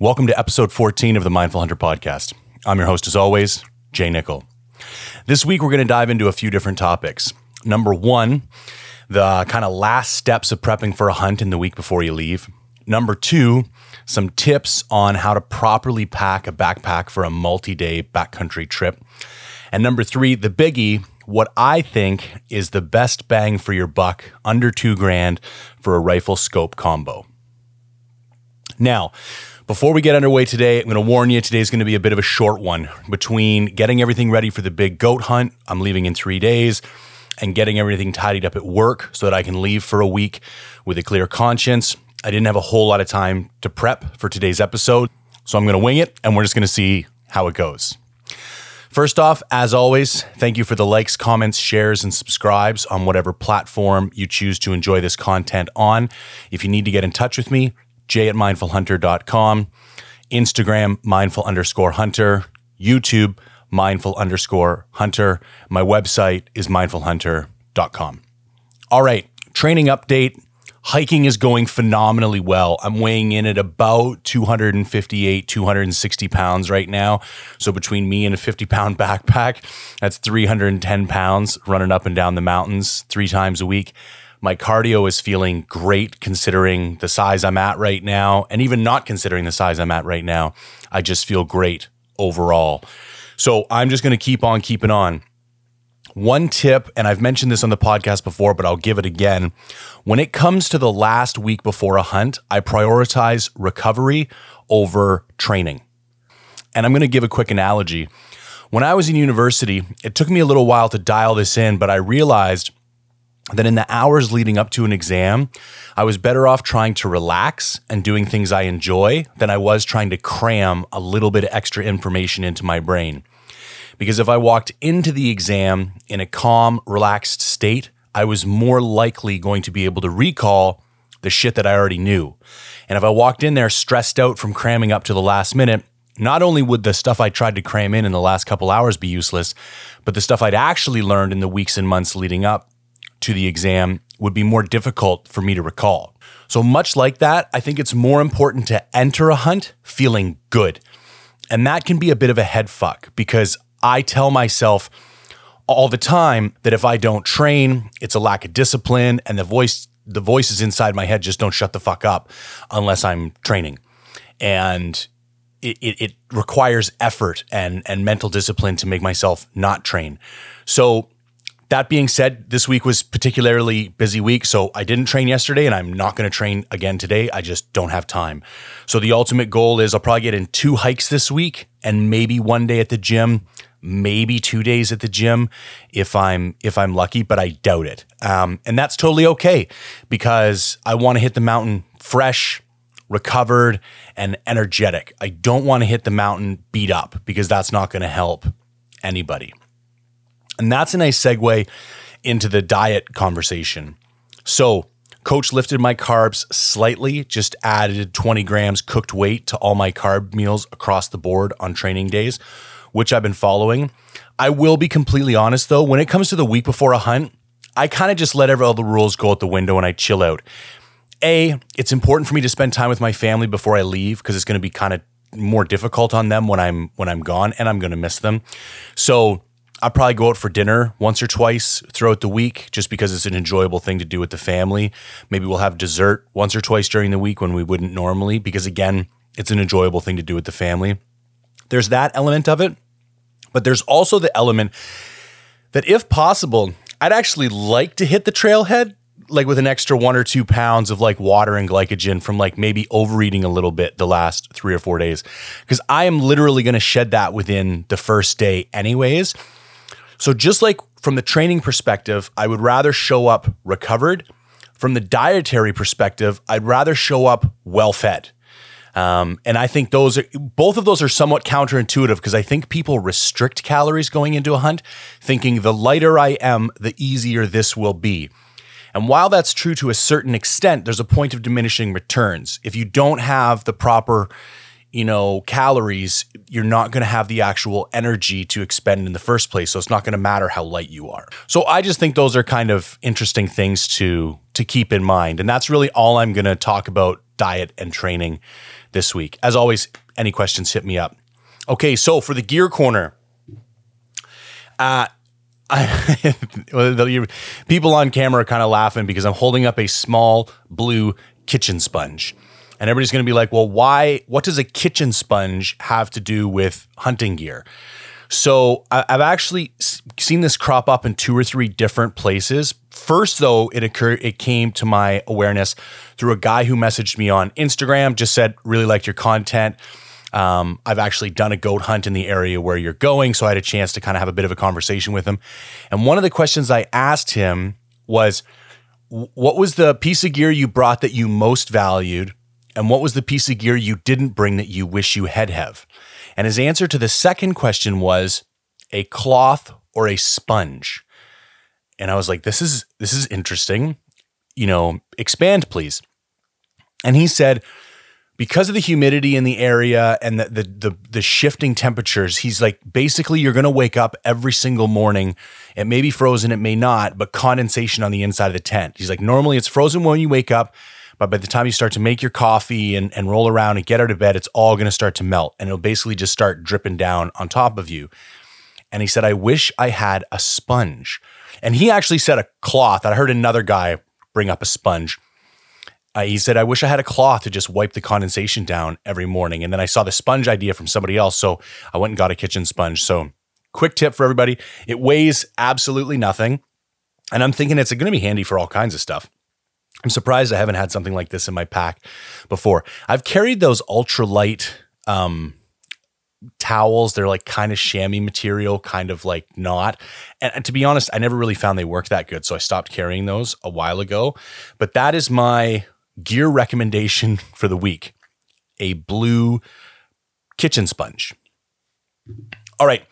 Welcome to episode 14 of the Mindful Hunter podcast. I'm your host, as always, Jay Nickel. This week, we're going to dive into a few different topics. Number one, the kind of last steps of prepping for a hunt in the week before you leave. Number two, some tips on how to properly pack a backpack for a multi day backcountry trip. And number three, the biggie, what I think is the best bang for your buck under two grand for a rifle scope combo. Now, before we get underway today, I'm going to warn you today's going to be a bit of a short one. Between getting everything ready for the big goat hunt, I'm leaving in three days, and getting everything tidied up at work so that I can leave for a week with a clear conscience. I didn't have a whole lot of time to prep for today's episode, so I'm going to wing it and we're just going to see how it goes. First off, as always, thank you for the likes, comments, shares, and subscribes on whatever platform you choose to enjoy this content on. If you need to get in touch with me, j at mindfulhunter.com, Instagram, mindful underscore hunter, YouTube, mindful underscore hunter. My website is mindfulhunter.com. All right, training update. Hiking is going phenomenally well. I'm weighing in at about 258, 260 pounds right now. So between me and a 50 pound backpack, that's 310 pounds running up and down the mountains three times a week. My cardio is feeling great considering the size I'm at right now. And even not considering the size I'm at right now, I just feel great overall. So I'm just going to keep on keeping on. One tip, and I've mentioned this on the podcast before, but I'll give it again. When it comes to the last week before a hunt, I prioritize recovery over training. And I'm going to give a quick analogy. When I was in university, it took me a little while to dial this in, but I realized that in the hours leading up to an exam, I was better off trying to relax and doing things I enjoy than I was trying to cram a little bit of extra information into my brain. Because if I walked into the exam in a calm, relaxed state, I was more likely going to be able to recall the shit that I already knew. And if I walked in there stressed out from cramming up to the last minute, not only would the stuff I tried to cram in in the last couple hours be useless, but the stuff I'd actually learned in the weeks and months leading up to the exam would be more difficult for me to recall. So, much like that, I think it's more important to enter a hunt feeling good. And that can be a bit of a head fuck because I tell myself all the time that if I don't train, it's a lack of discipline and the voice the voices inside my head just don't shut the fuck up unless I'm training. And it, it, it requires effort and, and mental discipline to make myself not train. So that being said, this week was particularly busy week, so I didn't train yesterday and I'm not going to train again today. I just don't have time. So the ultimate goal is I'll probably get in two hikes this week and maybe one day at the gym, maybe two days at the gym if I'm if I'm lucky, but I doubt it. Um, and that's totally okay because I want to hit the mountain fresh, recovered, and energetic. I don't want to hit the mountain beat up because that's not going to help anybody. And that's a nice segue into the diet conversation. So, coach lifted my carbs slightly, just added 20 grams cooked weight to all my carb meals across the board on training days, which I've been following. I will be completely honest though, when it comes to the week before a hunt, I kind of just let every, all the rules go out the window and I chill out. A, it's important for me to spend time with my family before I leave because it's going to be kind of more difficult on them when I'm when I'm gone and I'm going to miss them. So, I'll probably go out for dinner once or twice throughout the week just because it's an enjoyable thing to do with the family. Maybe we'll have dessert once or twice during the week when we wouldn't normally because, again, it's an enjoyable thing to do with the family. There's that element of it. But there's also the element that, if possible, I'd actually like to hit the trailhead like with an extra one or two pounds of like water and glycogen from like maybe overeating a little bit the last three or four days. Because I am literally going to shed that within the first day, anyways. So, just like from the training perspective, I would rather show up recovered. From the dietary perspective, I'd rather show up well fed. Um, and I think those are both of those are somewhat counterintuitive because I think people restrict calories going into a hunt, thinking the lighter I am, the easier this will be. And while that's true to a certain extent, there's a point of diminishing returns. If you don't have the proper you know, calories, you're not going to have the actual energy to expend in the first place. So it's not going to matter how light you are. So I just think those are kind of interesting things to to keep in mind. And that's really all I'm going to talk about diet and training this week. As always, any questions, hit me up. Okay, so for the gear corner, uh, I, people on camera are kind of laughing because I'm holding up a small blue kitchen sponge. And everybody's going to be like, well, why? What does a kitchen sponge have to do with hunting gear? So I've actually seen this crop up in two or three different places. First, though, it occurred, it came to my awareness through a guy who messaged me on Instagram, just said, really liked your content. Um, I've actually done a goat hunt in the area where you're going. So I had a chance to kind of have a bit of a conversation with him. And one of the questions I asked him was, what was the piece of gear you brought that you most valued? And what was the piece of gear you didn't bring that you wish you had have? And his answer to the second question was a cloth or a sponge. And I was like, this is this is interesting. You know, expand please. And he said, because of the humidity in the area and the, the the the, shifting temperatures, he's like basically you're going to wake up every single morning. It may be frozen, it may not, but condensation on the inside of the tent. He's like normally it's frozen when you wake up, but by the time you start to make your coffee and, and roll around and get out of bed, it's all going to start to melt and it'll basically just start dripping down on top of you. And he said, I wish I had a sponge. And he actually said a cloth. I heard another guy bring up a sponge. Uh, he said, I wish I had a cloth to just wipe the condensation down every morning. And then I saw the sponge idea from somebody else. So I went and got a kitchen sponge. So, quick tip for everybody it weighs absolutely nothing. And I'm thinking it's going to be handy for all kinds of stuff. I'm surprised I haven't had something like this in my pack before. I've carried those ultralight um, towels. They're like kind of chamois material, kind of like not. And, and, to be honest, I never really found they work that good. So I stopped carrying those a while ago. But that is my gear recommendation for the week a blue kitchen sponge. All right.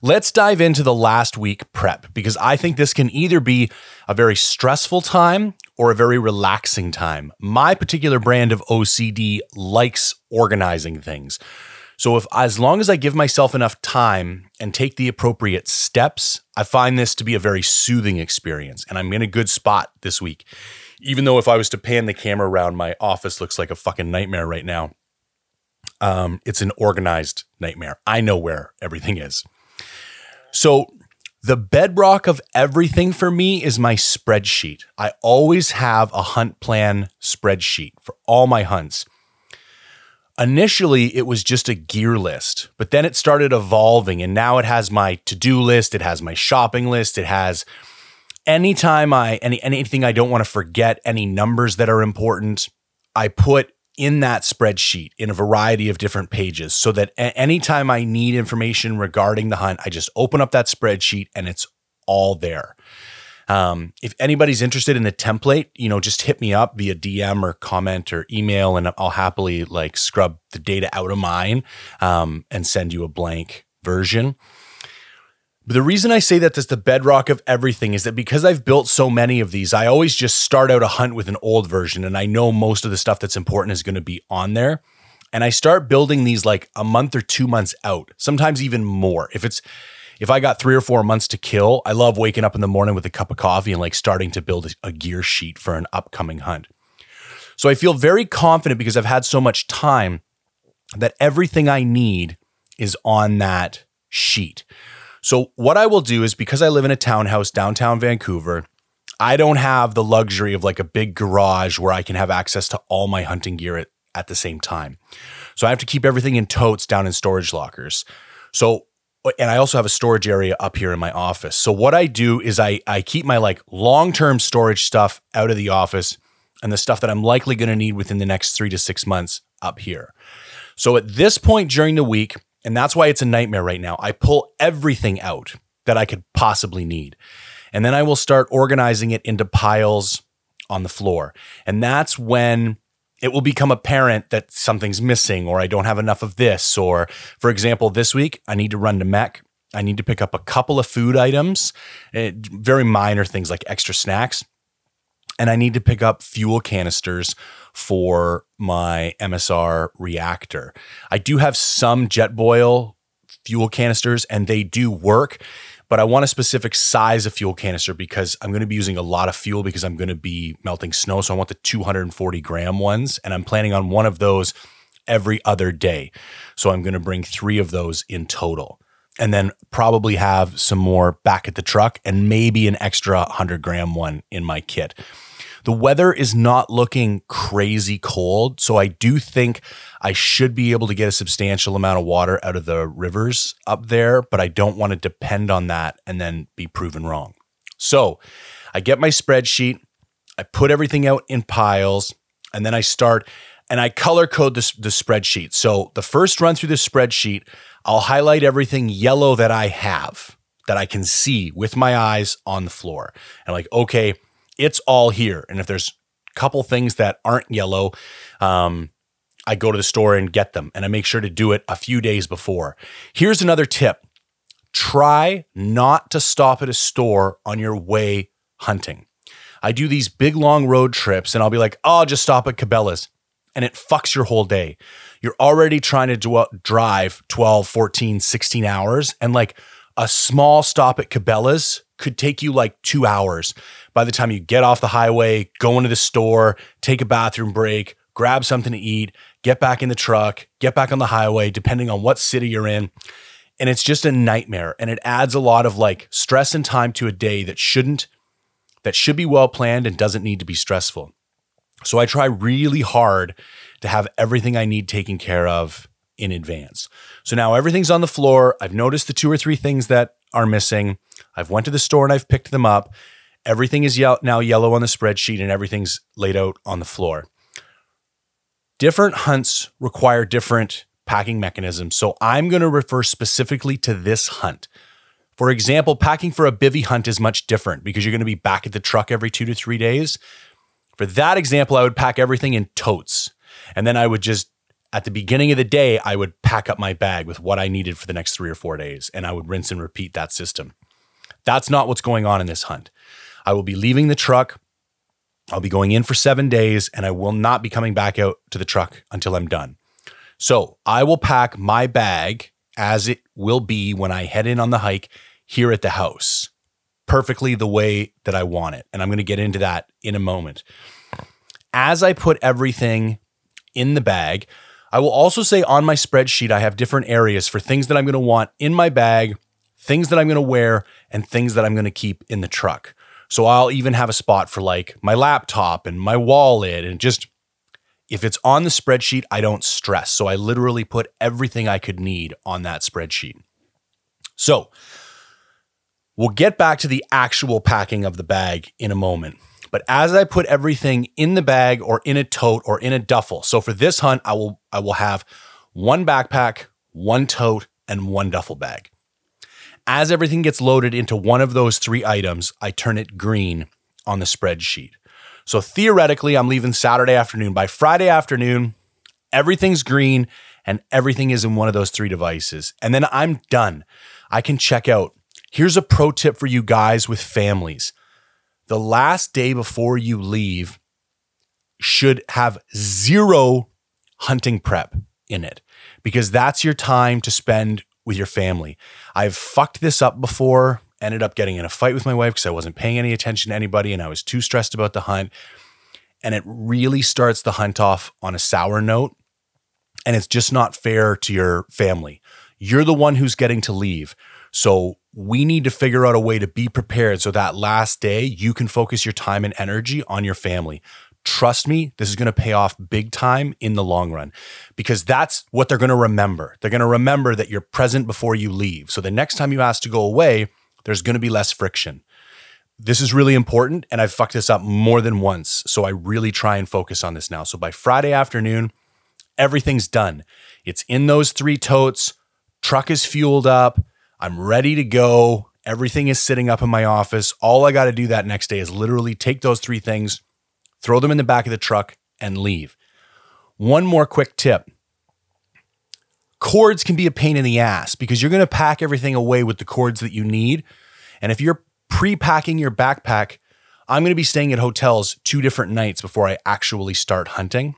Let's dive into the last week prep because I think this can either be a very stressful time or a very relaxing time. My particular brand of OCD likes organizing things. So if as long as I give myself enough time and take the appropriate steps, I find this to be a very soothing experience and I'm in a good spot this week. Even though if I was to pan the camera around my office looks like a fucking nightmare right now. Um, it's an organized nightmare. I know where everything is. So the bedrock of everything for me is my spreadsheet. I always have a hunt plan spreadsheet for all my hunts. Initially, it was just a gear list, but then it started evolving, and now it has my to do list, it has my shopping list, it has anytime I any anything I don't want to forget, any numbers that are important, I put in that spreadsheet in a variety of different pages so that a- anytime I need information regarding the hunt, I just open up that spreadsheet and it's all there. Um, if anybody's interested in the template, you know, just hit me up via DM or comment or email, and I'll happily like scrub the data out of mine um, and send you a blank version. But the reason I say that that's the bedrock of everything is that because I've built so many of these, I always just start out a hunt with an old version and I know most of the stuff that's important is going to be on there. And I start building these like a month or two months out, sometimes even more. If it's, if I got three or four months to kill, I love waking up in the morning with a cup of coffee and like starting to build a gear sheet for an upcoming hunt. So I feel very confident because I've had so much time that everything I need is on that sheet. So, what I will do is because I live in a townhouse downtown Vancouver, I don't have the luxury of like a big garage where I can have access to all my hunting gear at, at the same time. So, I have to keep everything in totes down in storage lockers. So, uh, and I also have a storage area up here in my office. So, what I do is I, I keep my like long term storage stuff out of the office and the stuff that I'm likely going to need within the next three to six months up here. So, at this point during the week, and that's why it's a nightmare right now. I pull everything out that I could possibly need. And then I will start organizing it into piles on the floor. And that's when it will become apparent that something's missing or I don't have enough of this. Or, for example, this week I need to run to MEC. I need to pick up a couple of food items, eh, very minor things like extra snacks. And I need to pick up fuel canisters for my MSR reactor. I do have some Jetboil fuel canisters and they do work, but I want a specific size of fuel canister because I'm going to be using a lot of fuel because I'm going to be melting snow. So I want the 240 gram ones and I'm planning on one of those every other day. So I'm going to bring three of those in total. And then probably have some more back at the truck and maybe an extra 100 gram one in my kit. The weather is not looking crazy cold. So I do think I should be able to get a substantial amount of water out of the rivers up there, but I don't want to depend on that and then be proven wrong. So I get my spreadsheet, I put everything out in piles, and then I start and I color code the, the spreadsheet. So the first run through the spreadsheet, I'll highlight everything yellow that I have that I can see with my eyes on the floor. And like, okay, it's all here. And if there's a couple things that aren't yellow, um, I go to the store and get them. And I make sure to do it a few days before. Here's another tip try not to stop at a store on your way hunting. I do these big long road trips and I'll be like, oh, I'll just stop at Cabela's. And it fucks your whole day. You're already trying to drive 12, 14, 16 hours. And like a small stop at Cabela's could take you like two hours by the time you get off the highway, go into the store, take a bathroom break, grab something to eat, get back in the truck, get back on the highway, depending on what city you're in. And it's just a nightmare. And it adds a lot of like stress and time to a day that shouldn't, that should be well planned and doesn't need to be stressful. So I try really hard to have everything I need taken care of in advance. So now everything's on the floor. I've noticed the two or three things that are missing. I've went to the store and I've picked them up. Everything is ye- now yellow on the spreadsheet and everything's laid out on the floor. Different hunts require different packing mechanisms. So I'm going to refer specifically to this hunt. For example, packing for a bivy hunt is much different because you're going to be back at the truck every two to three days. For that example, I would pack everything in totes. And then I would just, at the beginning of the day, I would pack up my bag with what I needed for the next three or four days. And I would rinse and repeat that system. That's not what's going on in this hunt. I will be leaving the truck. I'll be going in for seven days and I will not be coming back out to the truck until I'm done. So I will pack my bag as it will be when I head in on the hike here at the house, perfectly the way that I want it. And I'm going to get into that in a moment. As I put everything in the bag, I will also say on my spreadsheet, I have different areas for things that I'm going to want in my bag, things that I'm going to wear, and things that I'm going to keep in the truck. So I'll even have a spot for like my laptop and my wallet and just if it's on the spreadsheet, I don't stress. So I literally put everything I could need on that spreadsheet. So we'll get back to the actual packing of the bag in a moment. But as I put everything in the bag or in a tote or in a duffel, so for this hunt, I will I will have one backpack, one tote, and one duffel bag. As everything gets loaded into one of those three items, I turn it green on the spreadsheet. So theoretically, I'm leaving Saturday afternoon. By Friday afternoon, everything's green and everything is in one of those three devices. And then I'm done. I can check out. Here's a pro tip for you guys with families the last day before you leave should have zero hunting prep in it because that's your time to spend with your family. I've fucked this up before, ended up getting in a fight with my wife because I wasn't paying any attention to anybody and I was too stressed about the hunt. And it really starts the hunt off on a sour note. And it's just not fair to your family. You're the one who's getting to leave. So we need to figure out a way to be prepared so that last day you can focus your time and energy on your family. Trust me, this is going to pay off big time in the long run because that's what they're going to remember. They're going to remember that you're present before you leave. So the next time you ask to go away, there's going to be less friction. This is really important, and I've fucked this up more than once. So I really try and focus on this now. So by Friday afternoon, everything's done. It's in those three totes, truck is fueled up, I'm ready to go. Everything is sitting up in my office. All I got to do that next day is literally take those three things, throw them in the back of the truck, and leave. One more quick tip cords can be a pain in the ass because you're going to pack everything away with the cords that you need. And if you're pre packing your backpack, I'm going to be staying at hotels two different nights before I actually start hunting.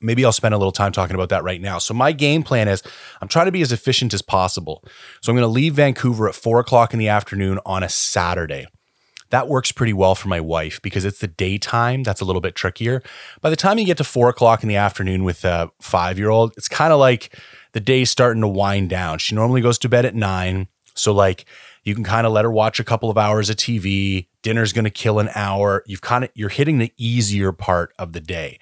Maybe I'll spend a little time talking about that right now. So, my game plan is I'm trying to be as efficient as possible. So, I'm going to leave Vancouver at four o'clock in the afternoon on a Saturday. That works pretty well for my wife because it's the daytime that's a little bit trickier. By the time you get to four o'clock in the afternoon with a five year old, it's kind of like the day's starting to wind down. She normally goes to bed at nine. So, like, you can kind of let her watch a couple of hours of TV. Dinner's going to kill an hour. You've kind of, you're hitting the easier part of the day.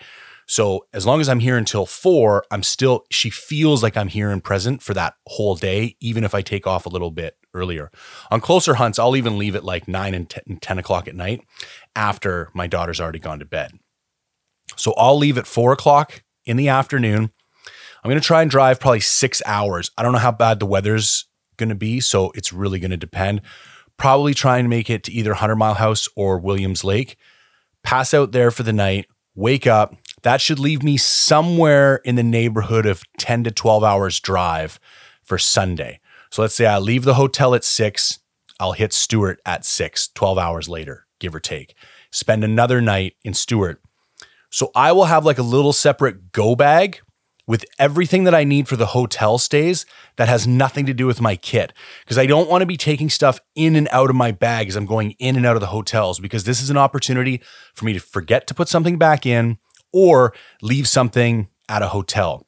So as long as I'm here until four, I'm still, she feels like I'm here and present for that whole day, even if I take off a little bit earlier. On closer hunts, I'll even leave at like nine and 10, 10 o'clock at night after my daughter's already gone to bed. So I'll leave at four o'clock in the afternoon. I'm going to try and drive probably six hours. I don't know how bad the weather's going to be, so it's really going to depend. Probably try and make it to either Hundred Mile House or Williams Lake. Pass out there for the night, wake up, that should leave me somewhere in the neighborhood of 10 to 12 hours drive for Sunday. So let's say I leave the hotel at six, I'll hit Stewart at six, 12 hours later, give or take. Spend another night in Stewart. So I will have like a little separate go bag with everything that I need for the hotel stays that has nothing to do with my kit. Because I don't want to be taking stuff in and out of my bag as I'm going in and out of the hotels, because this is an opportunity for me to forget to put something back in or leave something at a hotel.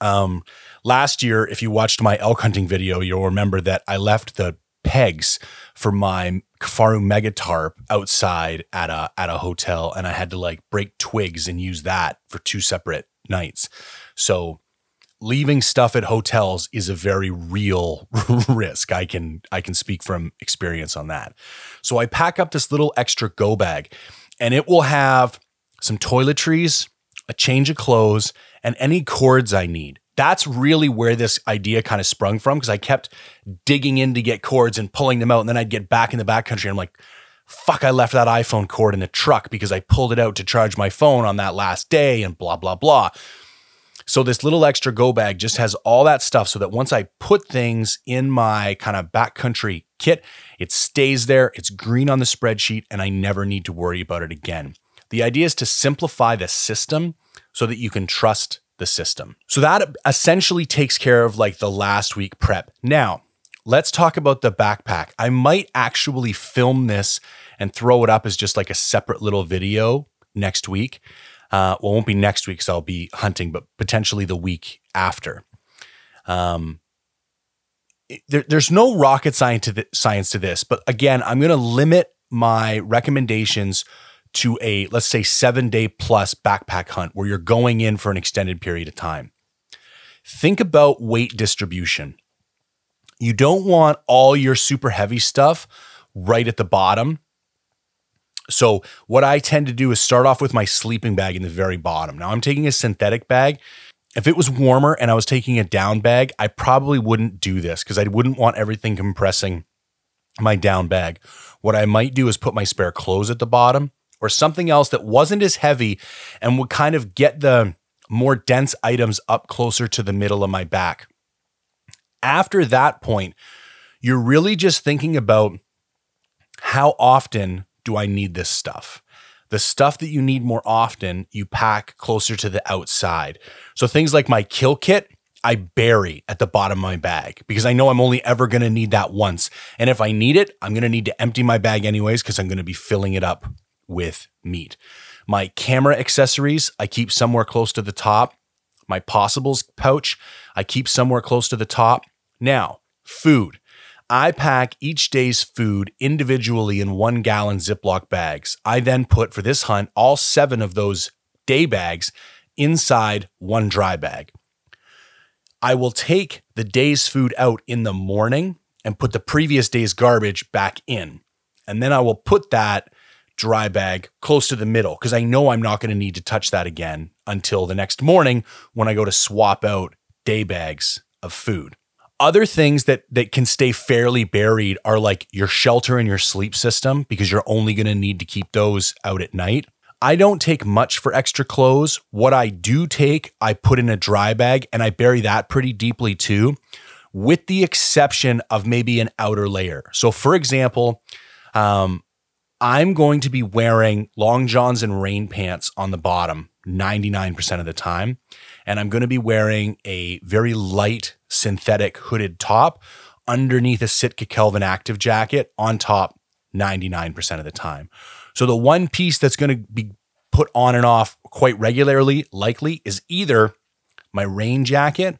Um, last year, if you watched my elk hunting video, you'll remember that I left the pegs for my Kifaru Mega Tarp outside at a at a hotel, and I had to like break twigs and use that for two separate nights. So leaving stuff at hotels is a very real risk. I can I can speak from experience on that. So I pack up this little extra go bag, and it will have some toiletries, a change of clothes, and any cords I need. That's really where this idea kind of sprung from because I kept digging in to get cords and pulling them out. And then I'd get back in the backcountry. And I'm like, fuck, I left that iPhone cord in the truck because I pulled it out to charge my phone on that last day and blah, blah, blah. So this little extra go bag just has all that stuff so that once I put things in my kind of backcountry kit, it stays there, it's green on the spreadsheet, and I never need to worry about it again. The idea is to simplify the system so that you can trust the system. So that essentially takes care of like the last week prep. Now, let's talk about the backpack. I might actually film this and throw it up as just like a separate little video next week. Uh, well, it won't be next week because I'll be hunting, but potentially the week after. Um, there, there's no rocket science to, science to this, but again, I'm going to limit my recommendations to a, let's say, seven day plus backpack hunt where you're going in for an extended period of time. Think about weight distribution. You don't want all your super heavy stuff right at the bottom. So, what I tend to do is start off with my sleeping bag in the very bottom. Now, I'm taking a synthetic bag. If it was warmer and I was taking a down bag, I probably wouldn't do this because I wouldn't want everything compressing my down bag. What I might do is put my spare clothes at the bottom or something else that wasn't as heavy and would kind of get the more dense items up closer to the middle of my back. After that point, you're really just thinking about how often do I need this stuff? The stuff that you need more often, you pack closer to the outside. So things like my kill kit, I bury at the bottom of my bag because I know I'm only ever going to need that once. And if I need it, I'm going to need to empty my bag anyways because I'm going to be filling it up with meat. My camera accessories, I keep somewhere close to the top. My possibles pouch, I keep somewhere close to the top. Now, food. I pack each day's food individually in one gallon Ziploc bags. I then put for this hunt all seven of those day bags inside one dry bag. I will take the day's food out in the morning and put the previous day's garbage back in. And then I will put that dry bag close to the middle because I know I'm not going to need to touch that again until the next morning when I go to swap out day bags of food. Other things that that can stay fairly buried are like your shelter and your sleep system because you're only going to need to keep those out at night. I don't take much for extra clothes. What I do take, I put in a dry bag and I bury that pretty deeply too, with the exception of maybe an outer layer. So, for example, um, I'm going to be wearing long johns and rain pants on the bottom 99% of the time. And I'm going to be wearing a very light synthetic hooded top underneath a Sitka Kelvin active jacket on top 99% of the time. So the one piece that's going to be put on and off quite regularly, likely, is either my rain jacket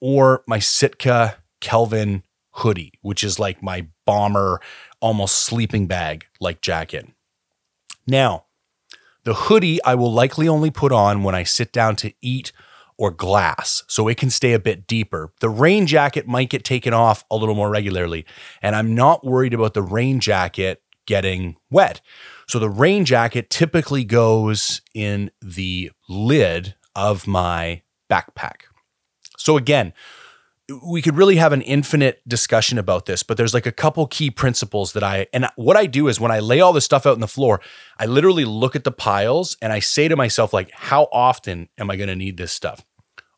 or my Sitka Kelvin hoodie, which is like my bomber, almost sleeping bag like jacket. Now, the hoodie I will likely only put on when I sit down to eat or glass, so it can stay a bit deeper. The rain jacket might get taken off a little more regularly, and I'm not worried about the rain jacket getting wet. So the rain jacket typically goes in the lid of my backpack. So again, we could really have an infinite discussion about this, but there's like a couple key principles that I and what I do is when I lay all this stuff out on the floor, I literally look at the piles and I say to myself like how often am I going to need this stuff?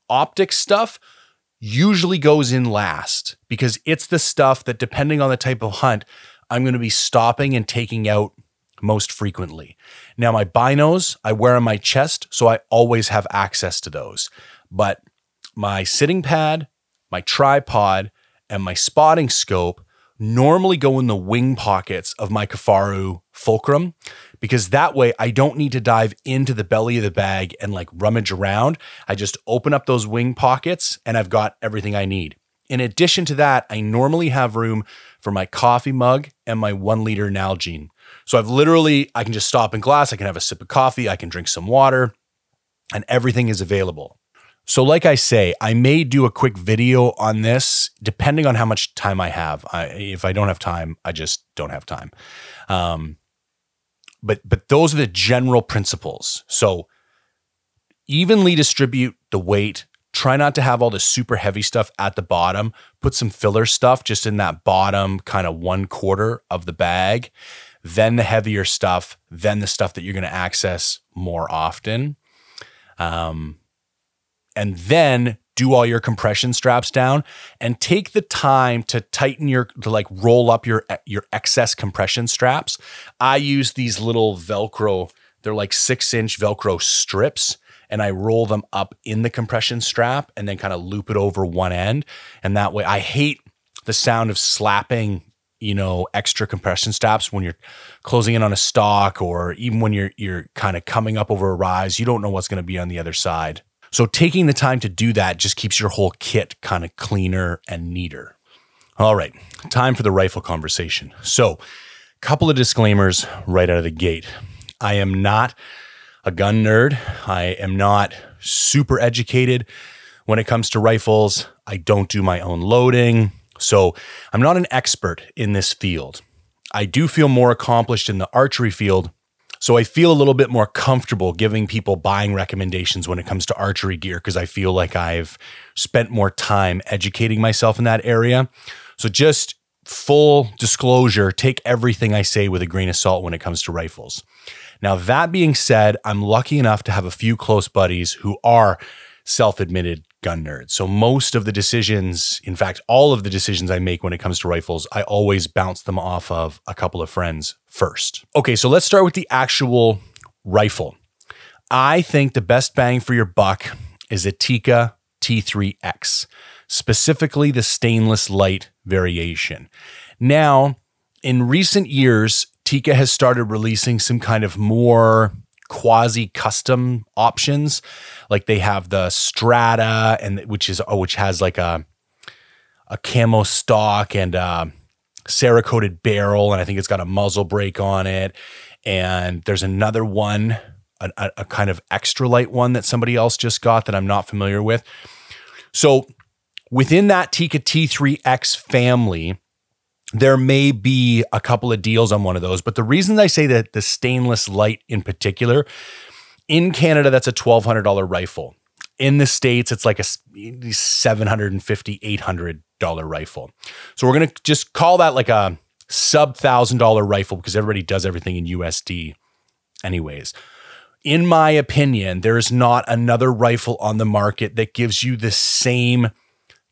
Optic stuff usually goes in last because it's the stuff that depending on the type of hunt, I'm going to be stopping and taking out most frequently. Now my binos I wear on my chest, so I always have access to those. But my sitting pad, my tripod, and my spotting scope normally go in the wing pockets of my Kifaru Fulcrum because that way I don't need to dive into the belly of the bag and like rummage around. I just open up those wing pockets and I've got everything I need. In addition to that, I normally have room for my coffee mug and my one liter Nalgene. So I've literally, I can just stop in glass, I can have a sip of coffee, I can drink some water, and everything is available. So, like I say, I may do a quick video on this depending on how much time I have. I, if I don't have time, I just don't have time. Um, but but those are the general principles. So, evenly distribute the weight. Try not to have all the super heavy stuff at the bottom. Put some filler stuff just in that bottom kind of one quarter of the bag. Then the heavier stuff. Then the stuff that you're going to access more often. Um, and then do all your compression straps down and take the time to tighten your to like roll up your your excess compression straps. I use these little velcro they're like six inch velcro strips and i roll them up in the compression strap and then kind of loop it over one end. And that way i hate the sound of slapping you know extra compression straps when you're closing in on a stock or even when you're you're kind of coming up over a rise. You don't know what's going to be on the other side so taking the time to do that just keeps your whole kit kind of cleaner and neater. All right, time for the rifle conversation. So, a couple of disclaimers right out of the gate. I am not a gun nerd. I am not super educated when it comes to rifles. I don't do my own loading. So, I'm not an expert in this field. I do feel more accomplished in the archery field so I feel a little bit more comfortable giving people buying recommendations when it comes to archery gear because I feel like I've spent more time educating myself in that area. So just full disclosure, take everything I say with a grain of salt when it comes to rifles. Now, that being said, I'm lucky enough to have a few close buddies who are self admitted gun nerd. So most of the decisions, in fact, all of the decisions I make when it comes to rifles, I always bounce them off of a couple of friends first. Okay, so let's start with the actual rifle. I think the best bang for your buck is a Tikka T3X, specifically the stainless light variation. Now, in recent years, Tikka has started releasing some kind of more quasi custom options. Like they have the Strata and which is oh, which has like a a camo stock and a Cerakoted barrel, and I think it's got a muzzle brake on it. And there's another one, a, a kind of extra light one that somebody else just got that I'm not familiar with. So within that Tikka T3X family, there may be a couple of deals on one of those. But the reason I say that the stainless light in particular, in Canada, that's a $1,200 rifle. In the States, it's like a $750, $800 rifle. So we're going to just call that like a sub $1,000 rifle because everybody does everything in USD, anyways. In my opinion, there is not another rifle on the market that gives you the same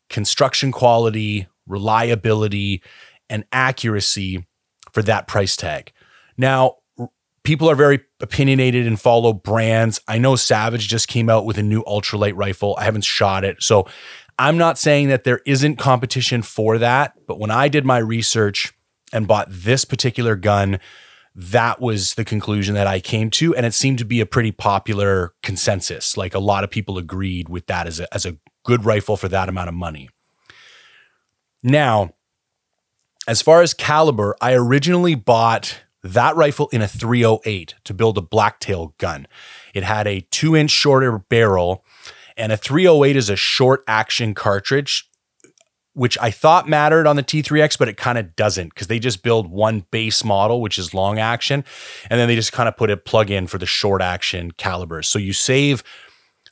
construction quality, reliability, and accuracy for that price tag. Now, people are very opinionated and follow brands. I know Savage just came out with a new ultralight rifle. I haven't shot it. So I'm not saying that there isn't competition for that, but when I did my research and bought this particular gun, that was the conclusion that I came to. And it seemed to be a pretty popular consensus. Like a lot of people agreed with that as a, as a good rifle for that amount of money. Now, as far as caliber, I originally bought that rifle in a 308 to build a blacktail gun. It had a two inch shorter barrel, and a 308 is a short action cartridge, which I thought mattered on the T3X, but it kind of doesn't because they just build one base model, which is long action, and then they just kind of put a plug in for the short action calibers. So you save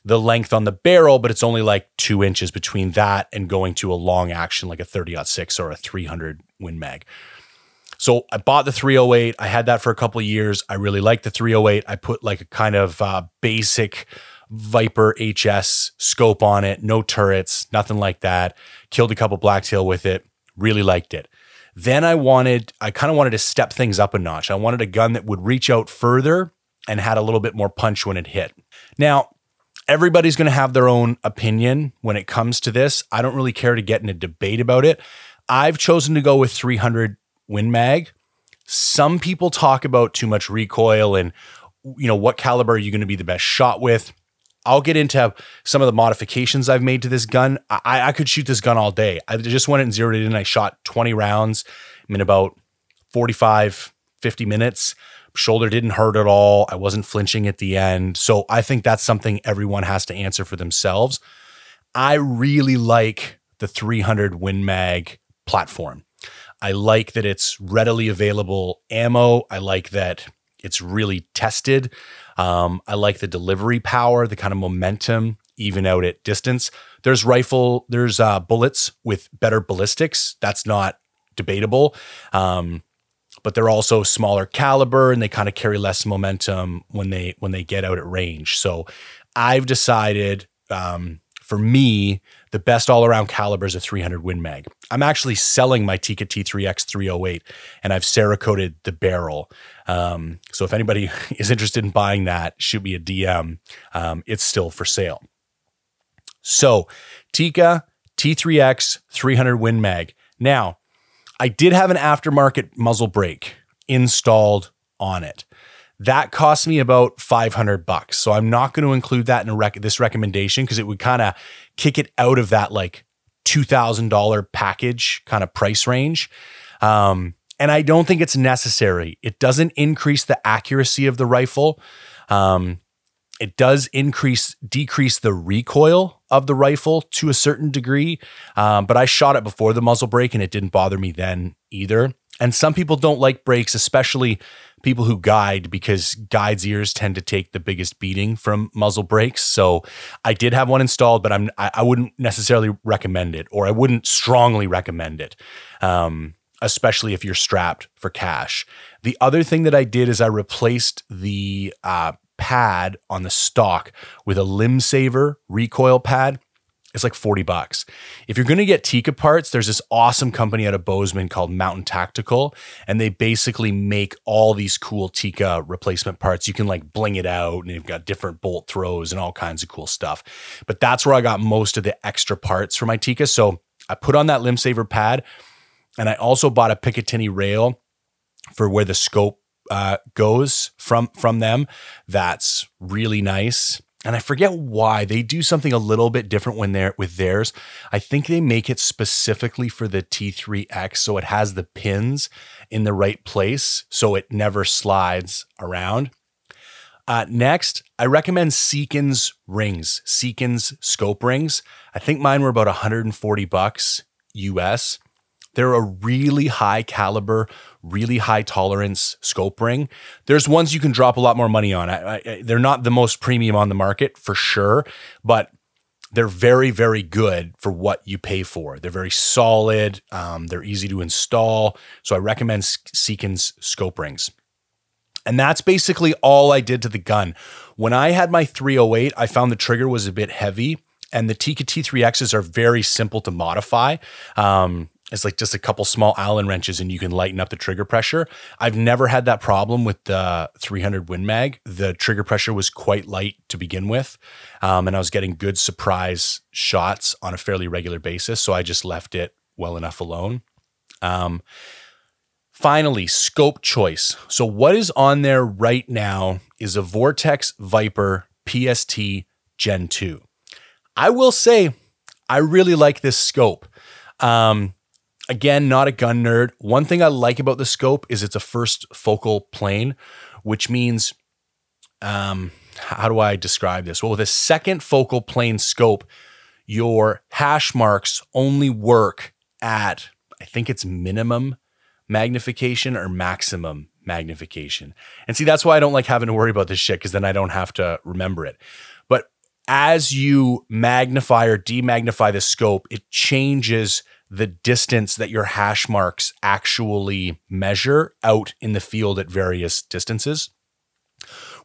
the length on the barrel, but it's only like two inches between that and going to a long action like a 30 6 or a 300 Win Mag. So I bought the 308. I had that for a couple years. I really liked the 308. I put like a kind of uh, basic Viper HS scope on it, no turrets, nothing like that. Killed a couple blacktail with it. Really liked it. Then I wanted, I kind of wanted to step things up a notch. I wanted a gun that would reach out further and had a little bit more punch when it hit. Now, everybody's going to have their own opinion when it comes to this. I don't really care to get in a debate about it. I've chosen to go with 300 Win Mag. Some people talk about too much recoil and you know what caliber are you going to be the best shot with. I'll get into some of the modifications I've made to this gun. I, I could shoot this gun all day. I just went and zeroed it in. I shot 20 rounds in about 45, 50 minutes. Shoulder didn't hurt at all. I wasn't flinching at the end. So I think that's something everyone has to answer for themselves. I really like the 300 Win Mag platform. I like that it's readily available ammo. I like that it's really tested. Um, I like the delivery power, the kind of momentum, even out at distance. There's rifle, there's uh, bullets with better ballistics. That's not debatable. Um, but they're also smaller caliber and they kind of carry less momentum when they when they get out at range. So I've decided um, for me the best all around caliber is a 300 Win Mag. I'm actually selling my Tikka T3X 308 and I've Cerakoted the barrel. Um, so if anybody is interested in buying that, shoot me a DM. Um, it's still for sale. So Tikka T3X 300 Win Mag. Now, I did have an aftermarket muzzle brake installed on it. That cost me about 500 bucks. So I'm not going to include that in rec- this recommendation because it would kind of kick it out of that like $2,000 package kind of price range. Um, and I don't think it's necessary. It doesn't increase the accuracy of the rifle. Um, it does increase, decrease the recoil of the rifle to a certain degree. Um, but I shot it before the muzzle brake and it didn't bother me then either. And some people don't like brakes, especially people who guide, because guides' ears tend to take the biggest beating from muzzle brakes. So I did have one installed, but I'm I, I wouldn't necessarily recommend it, or I wouldn't strongly recommend it. Um, especially if you're strapped for cash. The other thing that I did is I replaced the uh, pad on the stock with a LimbSaver recoil pad. It's like 40 bucks. If you're going to get Tikka parts, there's this awesome company out of Bozeman called Mountain Tactical, and they basically make all these cool Tikka replacement parts. You can like bling it out, and you've got different bolt throws and all kinds of cool stuff. But that's where I got most of the extra parts for my Tikka. So I put on that LimbSaver pad, and I also bought a Picatinny rail for where the scope uh, goes from from them. That's really nice. And I forget why they do something a little bit different when they're with theirs. I think they make it specifically for the T3X so it has the pins in the right place so it never slides around. Uh, next, I recommend Seekins rings, Seekins scope rings. I think mine were about 140 bucks US. They're a really high caliber, really high tolerance scope ring. There's ones you can drop a lot more money on. I, I, they're not the most premium on the market for sure, but they're very, very good for what you pay for. They're very solid. Um, they're easy to install. So I recommend Seekins scope rings. And that's basically all I did to the gun. When I had my 308, I found the trigger was a bit heavy, and the Tikka T3Xs are very simple to modify. Um, it's like just a couple small Allen wrenches and you can lighten up the trigger pressure. I've never had that problem with the 300 Win Mag. The trigger pressure was quite light to begin with, um, and I was getting good surprise shots on a fairly regular basis. So I just left it well enough alone. Um, finally, scope choice. So, what is on there right now is a Vortex Viper PST Gen 2. I will say, I really like this scope. Um, again, not a gun nerd. One thing I like about the scope is it's a first focal plane, which means, um, how do I describe this? Well, with a second focal plane scope, your hash marks only work at, I think it's minimum magnification or maximum magnification. And see, that's why I don't like having to worry about this shit because then I don't have to remember it. But as you magnify or demagnify the scope, it changes the distance that your hash marks actually measure out in the field at various distances.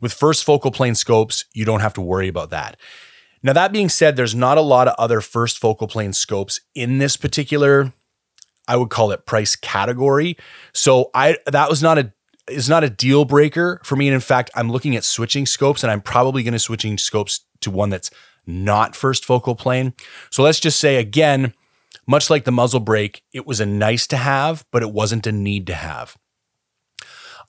With first focal plane scopes, you don't have to worry about that. Now, that being said, there's not a lot of other first focal plane scopes in this particular, I would call it price category. So I that was not a is not a deal breaker for me. And in fact, I'm looking at switching scopes and I'm probably going to switching scopes to one that's not first focal plane. So let's just say again, much like the muzzle brake, it was a nice to have, but it wasn't a need to have.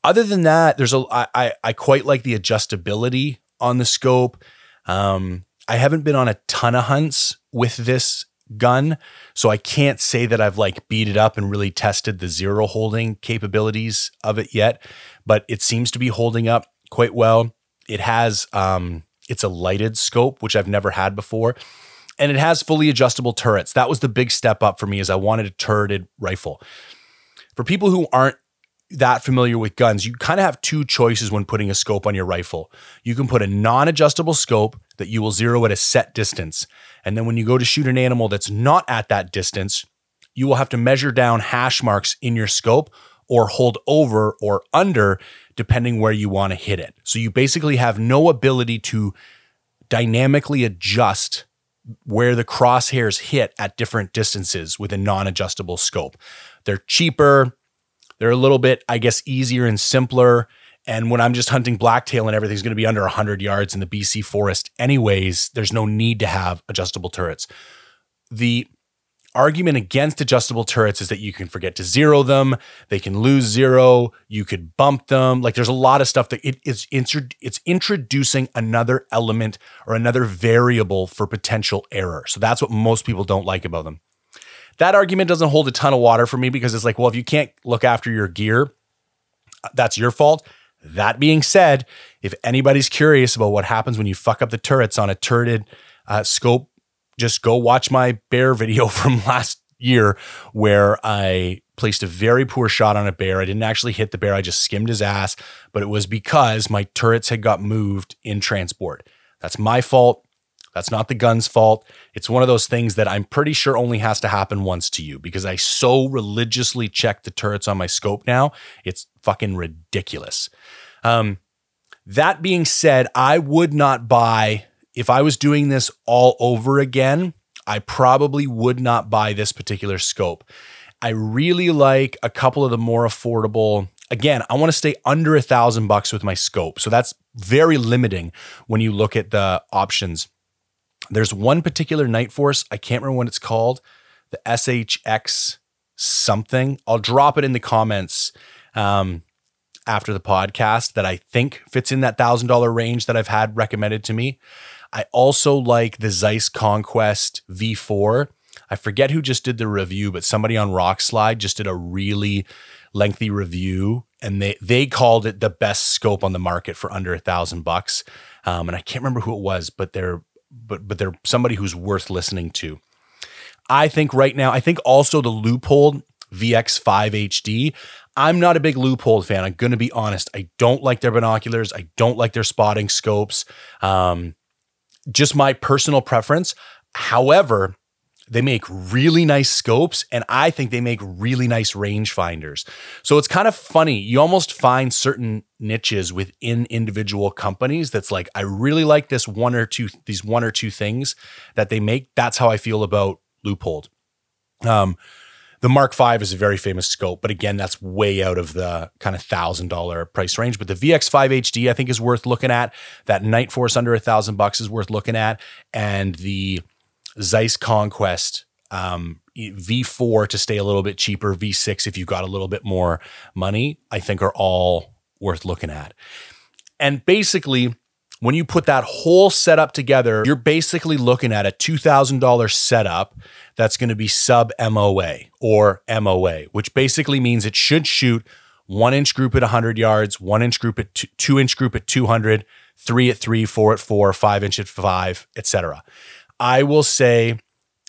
Other than that, there's a I I quite like the adjustability on the scope. Um, I haven't been on a ton of hunts with this gun, so I can't say that I've like beat it up and really tested the zero holding capabilities of it yet. But it seems to be holding up quite well. It has um, it's a lighted scope, which I've never had before and it has fully adjustable turrets. That was the big step up for me as I wanted a turreted rifle. For people who aren't that familiar with guns, you kind of have two choices when putting a scope on your rifle. You can put a non-adjustable scope that you will zero at a set distance. And then when you go to shoot an animal that's not at that distance, you will have to measure down hash marks in your scope or hold over or under depending where you want to hit it. So you basically have no ability to dynamically adjust where the crosshairs hit at different distances with a non adjustable scope. They're cheaper, they're a little bit, I guess, easier and simpler. And when I'm just hunting blacktail and everything's going to be under 100 yards in the BC forest, anyways, there's no need to have adjustable turrets. The argument against adjustable turrets is that you can forget to zero them, they can lose zero, you could bump them. Like there's a lot of stuff that it is it's introducing another element or another variable for potential error. So that's what most people don't like about them. That argument doesn't hold a ton of water for me because it's like, well, if you can't look after your gear, that's your fault. That being said, if anybody's curious about what happens when you fuck up the turrets on a turreted uh, scope just go watch my bear video from last year where I placed a very poor shot on a bear. I didn't actually hit the bear, I just skimmed his ass, but it was because my turrets had got moved in transport. That's my fault. That's not the gun's fault. It's one of those things that I'm pretty sure only has to happen once to you because I so religiously check the turrets on my scope now. It's fucking ridiculous. Um, that being said, I would not buy if I was doing this all over again, I probably would not buy this particular scope. I really like a couple of the more affordable. Again, I want to stay under a thousand bucks with my scope. So that's very limiting when you look at the options. There's one particular Nightforce, I can't remember what it's called, the SHX something. I'll drop it in the comments um, after the podcast that I think fits in that thousand dollar range that I've had recommended to me. I also like the Zeiss Conquest V4. I forget who just did the review, but somebody on Rokslide just did a really lengthy review, and they they called it the best scope on the market for under a thousand bucks. Um, and I can't remember who it was, but they're but but they're somebody who's worth listening to. I think right now, I think also the Leupold VX5 HD. I'm not a big Leupold fan. I'm going to be honest. I don't like their binoculars. I don't like their spotting scopes. Um, just my personal preference. However, they make really nice scopes and I think they make really nice rangefinders. So it's kind of funny. You almost find certain niches within individual companies that's like, I really like this one or two, these one or two things that they make. That's how I feel about Leupold. Um, the Mark V is a very famous scope, but again, that's way out of the kind of thousand dollar price range. But the VX5 HD, I think, is worth looking at. That Nightforce under a thousand bucks is worth looking at, and the Zeiss Conquest Um, V4 to stay a little bit cheaper, V6 if you've got a little bit more money, I think are all worth looking at. And basically, when you put that whole setup together, you're basically looking at a $2,000 setup that's going to be sub MOA or MOA, which basically means it should shoot one inch group at 100 yards, one inch group at two, two inch group at 200, three at three, four at four, five inch at five, etc. I will say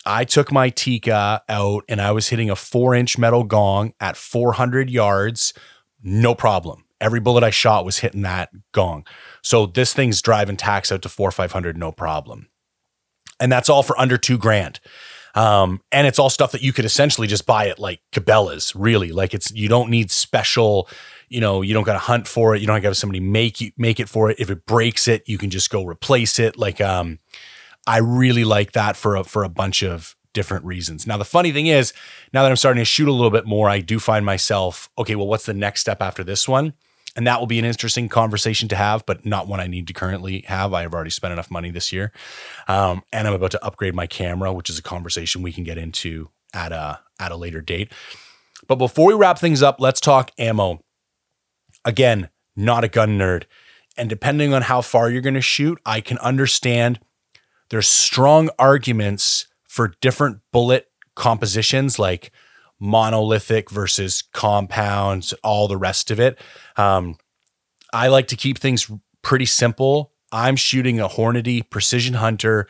I took my Tikka out and I was hitting a four inch metal gong at 400 yards, no problem. Every bullet I shot was hitting that gong. So this thing's driving tacks out to four, 500, no problem. And that's all for under two grand. Um, and it's all stuff that you could essentially just buy at like Cabela's, really. Like it's, you don't need special, you know, you don't got to hunt for it. You don't have to have somebody make you make it for it. If it breaks it, you can just go replace it. Like, um, I really like that for a, for a bunch of different reasons. Now, the funny thing is, now that I'm starting to shoot a little bit more, I do find myself, okay, well, what's the next step after this one? And that will be an interesting conversation to have, but not one I need to currently have. I have already spent enough money this year, um, and I'm about to upgrade my camera, which is a conversation we can get into at a at a later date. But before we wrap things up, let's talk ammo. Again, not a gun nerd, and depending on how far you're going to shoot, I can understand there's strong arguments for different bullet compositions, like monolithic versus compounds, all the rest of it. Um, I like to keep things pretty simple. I'm shooting a Hornady Precision Hunter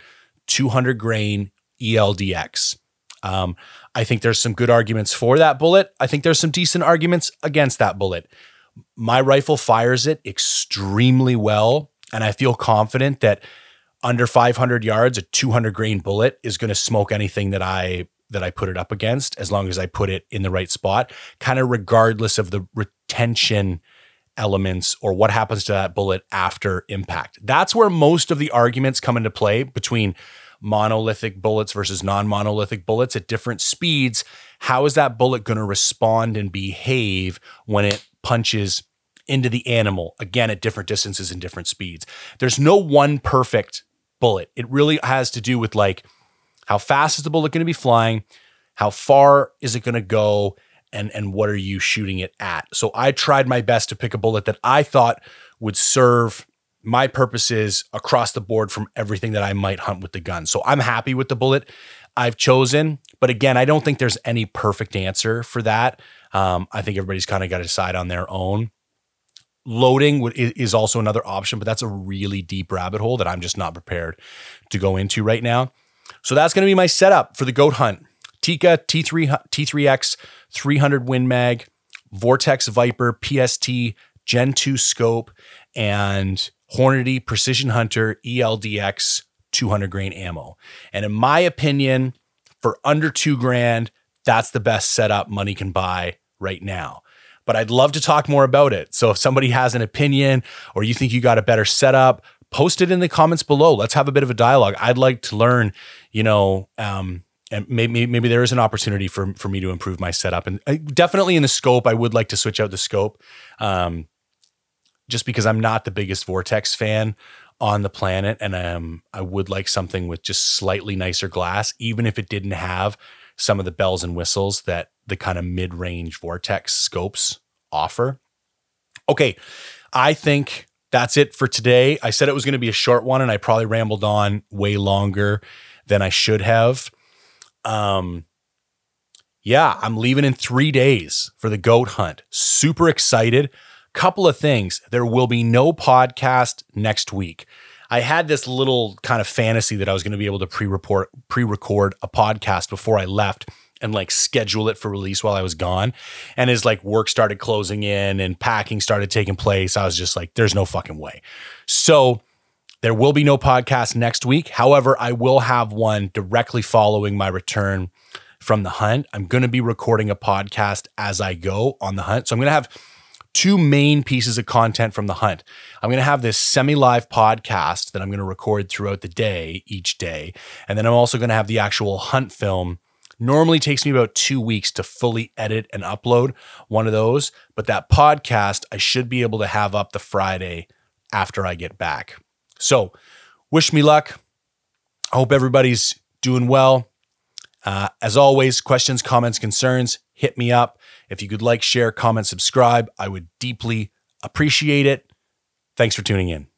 200 grain ELDX. Um, I think there's some good arguments for that bullet. I think there's some decent arguments against that bullet. My rifle fires it extremely well, and I feel confident that under 500 yards, a 200 grain bullet is going to smoke anything that I that I put it up against, as long as I put it in the right spot, kind of regardless of the retention elements or what happens to that bullet after impact. That's where most of the arguments come into play between monolithic bullets versus non monolithic bullets at different speeds. How is that bullet going to respond and behave when it punches into the animal, again, at different distances and different speeds? There's no one perfect bullet. It really has to do with like, how fast is the bullet going to be flying? How far is it going to go? And, and what are you shooting it at? So I tried my best to pick a bullet that I thought would serve my purposes across the board from everything that I might hunt with the gun. So I'm happy with the bullet I've chosen. But again, I don't think there's any perfect answer for that. Um, I think everybody's kind of got to decide on their own. Loading is also another option, but that's a really deep rabbit hole that I'm just not prepared to go into right now. So that's going to be my setup for the goat hunt. Tikka T3 T3X 300 Win Mag, Vortex Viper PST Gen 2 scope, and Hornady Precision Hunter ELDX 200 grain ammo. And in my opinion, for under two grand, that's the best setup money can buy right now. But I'd love to talk more about it. So if somebody has an opinion or you think you got a better setup, post it in the comments below. Let's have a bit of a dialogue. I'd like to learn, you know, um, and maybe maybe there is an opportunity for for me to improve my setup, and uh, definitely in the scope, I would like to switch out the scope, um, just because I'm not the biggest Vortex fan on the planet, and um, I would like something with just slightly nicer glass, even if it didn't have some of the bells and whistles that the kind of mid range Vortex scopes offer. Okay, I think that's it for today. I said it was going to be a short one, and I probably rambled on way longer than I should have. Um, yeah, I'm leaving in three days for the goat hunt. Super excited. Couple of things. There will be no podcast next week. I had this little kind of fantasy that I was going to be able to pre-report, pre-record a podcast before I left and like schedule it for release while I was gone. And as like work started closing in and packing started taking place, I was just like, there's no fucking way. So there will be no podcast next week. However, I will have one directly following my return from the hunt. I'm going to be recording a podcast as I go on the hunt. So I'm going to have two main pieces of content from the hunt. I'm going to have this semi live podcast that I'm going to record throughout the day, each day. And then I'm also going to have the actual hunt film Normally takes me about two weeks to fully edit and upload one of those, but that podcast I should be able to have up the Friday after I get back. So, wish me luck. I hope everybody's doing well. Uh, as always, questions, comments, concerns, hit me up. If you could like, share, comment, subscribe, I would deeply appreciate it. Thanks for tuning in.